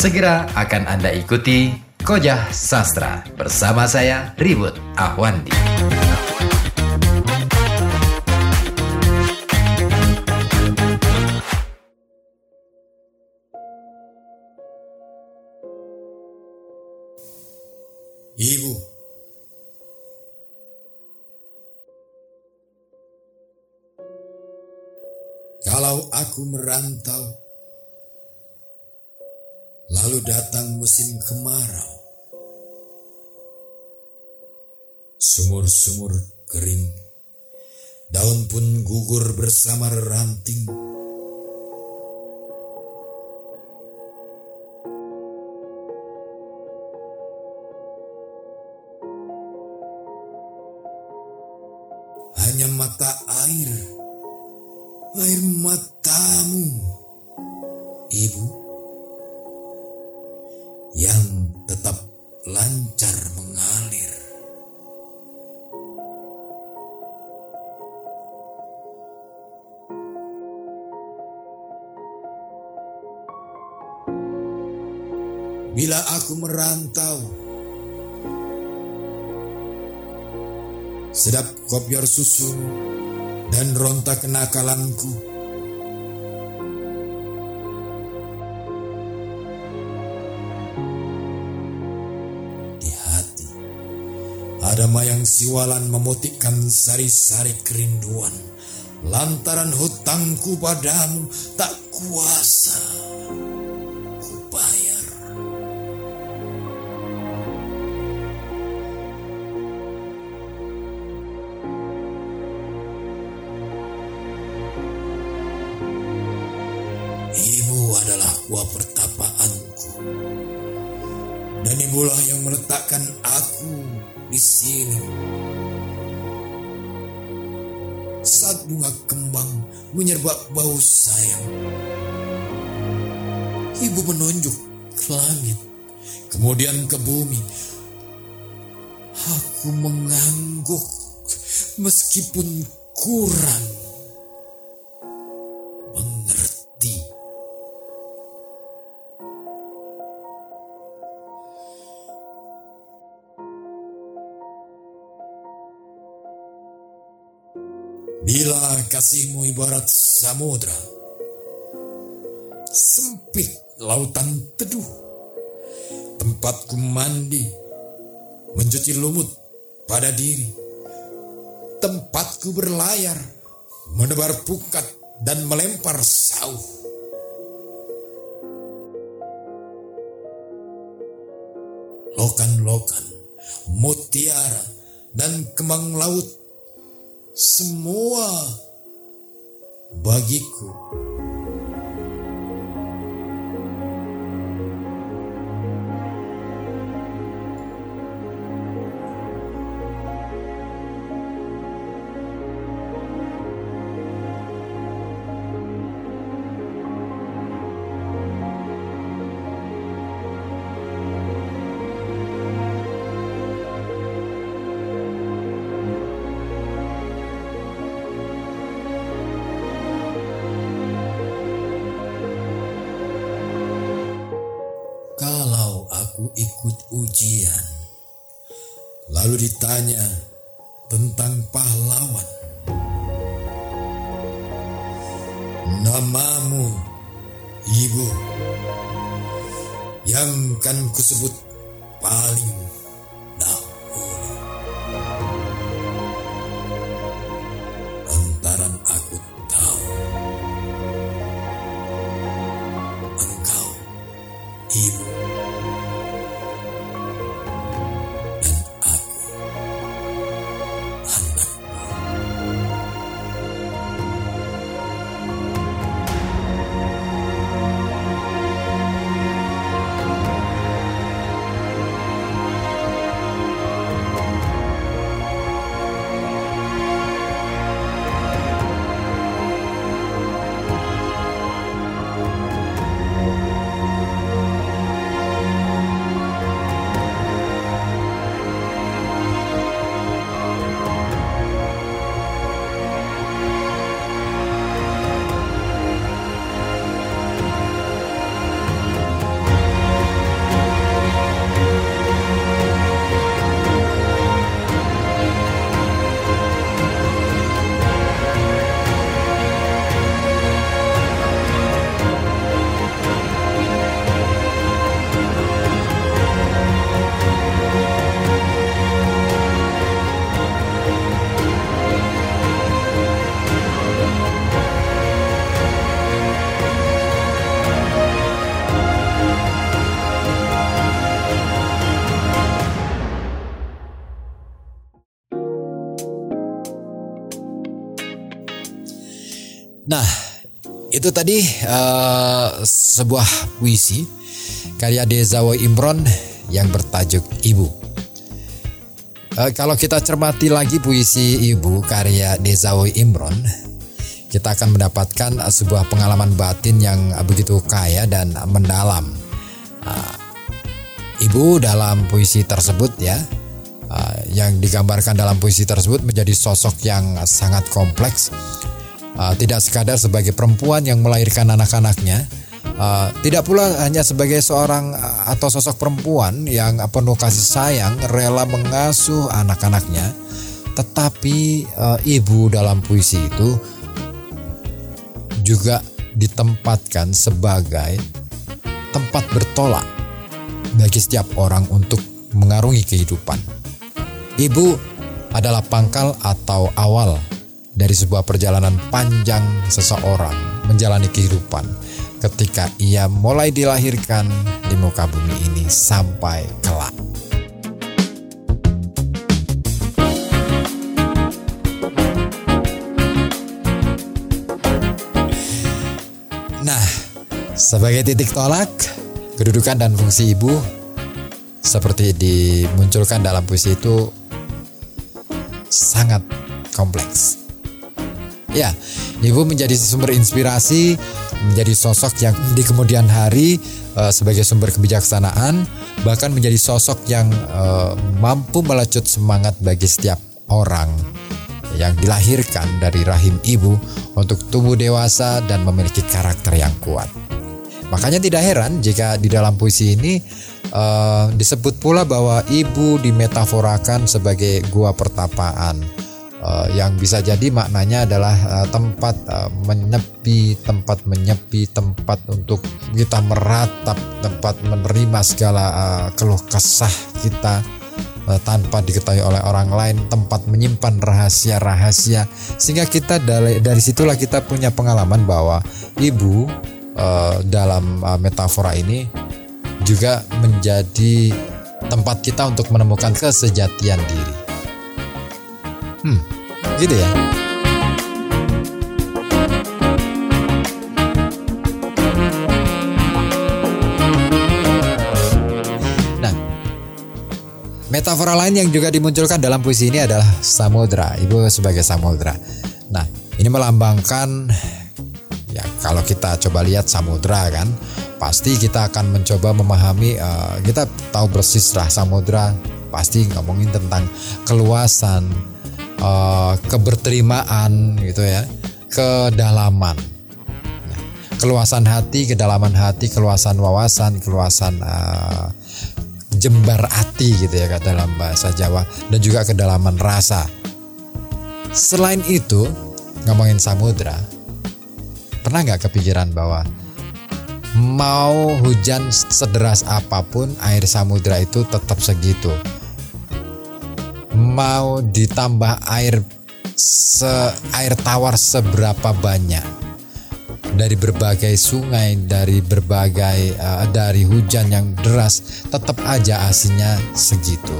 Segera akan Anda ikuti Kojah Sastra bersama saya Ribut Ahwandi. Ibu, kalau aku merantau, lalu datang musim kemarau, sumur-sumur kering, daun pun gugur bersama ranting. Hanya mata air, air matamu, ibu, lancar mengalir. Bila aku merantau, sedap kopior susu dan ronta kenakalanku. Ada mayang siwalan memutikkan sari-sari kerinduan. Lantaran hutangku padamu tak kuasa kubayar. Ibu adalah kuah pertapaanku. Dan ibulah yang meletakkan aku di sini. Saat bunga kembang menyerbak bau sayang. Ibu menunjuk ke langit, kemudian ke bumi. Aku mengangguk meskipun kurang ibarat samudra, sempit lautan teduh, tempatku mandi, mencuci lumut pada diri, tempatku berlayar, menebar pukat dan melempar sauh. Lokan-lokan, mutiara, dan kembang laut semua bagiku. Ikut ujian, lalu ditanya tentang pahlawan, namamu, ibu, yang kan kusebut paling Nah, itu tadi uh, sebuah puisi karya Dezawo Imron yang bertajuk Ibu. Uh, kalau kita cermati lagi puisi Ibu karya Dezawo Imron, kita akan mendapatkan sebuah pengalaman batin yang begitu kaya dan mendalam. Uh, Ibu dalam puisi tersebut ya, yang digambarkan dalam puisi tersebut menjadi sosok yang sangat kompleks uh, tidak sekadar sebagai perempuan yang melahirkan anak-anaknya, uh, tidak pula hanya sebagai seorang uh, atau sosok perempuan yang penuh kasih sayang, rela mengasuh anak-anaknya, tetapi uh, ibu dalam puisi itu juga ditempatkan sebagai tempat bertolak bagi setiap orang untuk mengarungi kehidupan. Ibu adalah pangkal atau awal dari sebuah perjalanan panjang seseorang menjalani kehidupan ketika ia mulai dilahirkan di muka bumi ini sampai kelak. Nah, sebagai titik tolak, kedudukan dan fungsi ibu seperti dimunculkan dalam puisi itu sangat kompleks. Ya, ibu menjadi sumber inspirasi, menjadi sosok yang di kemudian hari uh, sebagai sumber kebijaksanaan, bahkan menjadi sosok yang uh, mampu melecut semangat bagi setiap orang yang dilahirkan dari rahim ibu untuk tumbuh dewasa dan memiliki karakter yang kuat. Makanya tidak heran jika di dalam puisi ini uh, disebut pula bahwa ibu dimetaforakan sebagai gua pertapaan yang bisa jadi maknanya adalah uh, tempat uh, menyepi, tempat menyepi, tempat untuk kita meratap, tempat menerima segala uh, keluh kesah kita tanpa diketahui oleh orang lain, tempat menyimpan rahasia-rahasia sehingga kita dari dari situlah kita punya pengalaman bahwa ibu dalam metafora ini juga menjadi tempat kita untuk menemukan kesejatian diri. Hmm, gitu ya. Nah, metafora lain yang juga dimunculkan dalam puisi ini adalah samudra. Ibu sebagai samudra. Nah, ini melambangkan ya kalau kita coba lihat samudra kan, pasti kita akan mencoba memahami uh, kita tahu persis lah samudra pasti ngomongin tentang keluasan uh, keberterimaan gitu ya, kedalaman. Nah, keluasan hati, kedalaman hati, keluasan wawasan, keluasan uh, jembar hati gitu ya dalam bahasa Jawa dan juga kedalaman rasa. Selain itu, ngomongin samudra, pernah nggak kepikiran bahwa mau hujan sederas apa pun air samudra itu tetap segitu mau ditambah air se air tawar seberapa banyak? Dari berbagai sungai dari berbagai uh, dari hujan yang deras tetap aja asinnya segitu.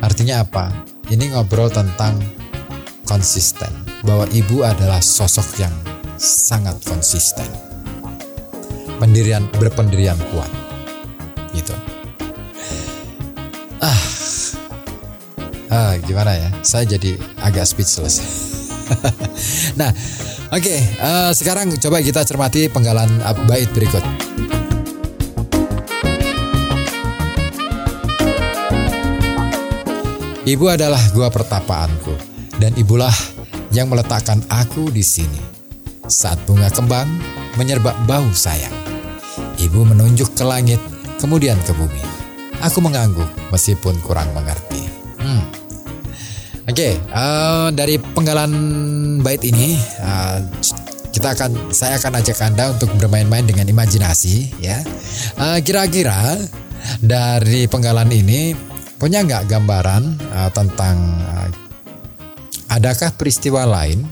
Artinya apa? Ini ngobrol tentang konsisten bahwa ibu adalah sosok yang sangat konsisten. Pendirian berpendirian kuat. Gitu ah, gimana ya saya jadi agak speechless nah oke okay, uh, eh, sekarang coba kita cermati penggalan bait berikut Ibu adalah gua pertapaanku dan ibulah yang meletakkan aku di sini. Saat bunga kembang menyerbak bau sayang. Ibu menunjuk ke langit, kemudian ke bumi. Aku mengangguk meskipun kurang mengerti. Oke, okay, uh, eh, dari penggalan bait ini uh, kita akan saya akan ajak anda untuk bermain-main dengan imajinasi, ya. Uh, kira-kira dari penggalan ini punya nggak gambaran uh, tentang uh, adakah peristiwa lain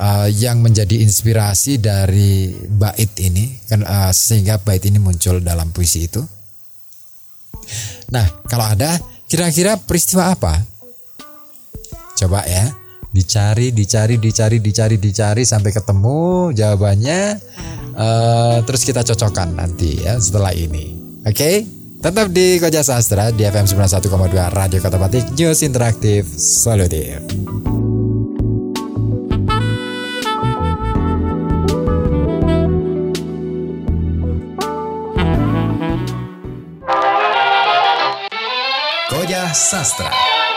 uh, yang menjadi inspirasi dari bait ini kan uh, sehingga bait ini muncul dalam puisi itu? Nah, kalau ada kira-kira peristiwa apa? Coba ya, dicari, dicari, dicari, dicari, dicari sampai ketemu jawabannya. Uh, terus kita cocokkan nanti ya setelah ini. Oke? Okay? Tetap di Koja Sastra di FM 91,2 Radio Kota Batik News Interaktif Solutif. Koja Sastra.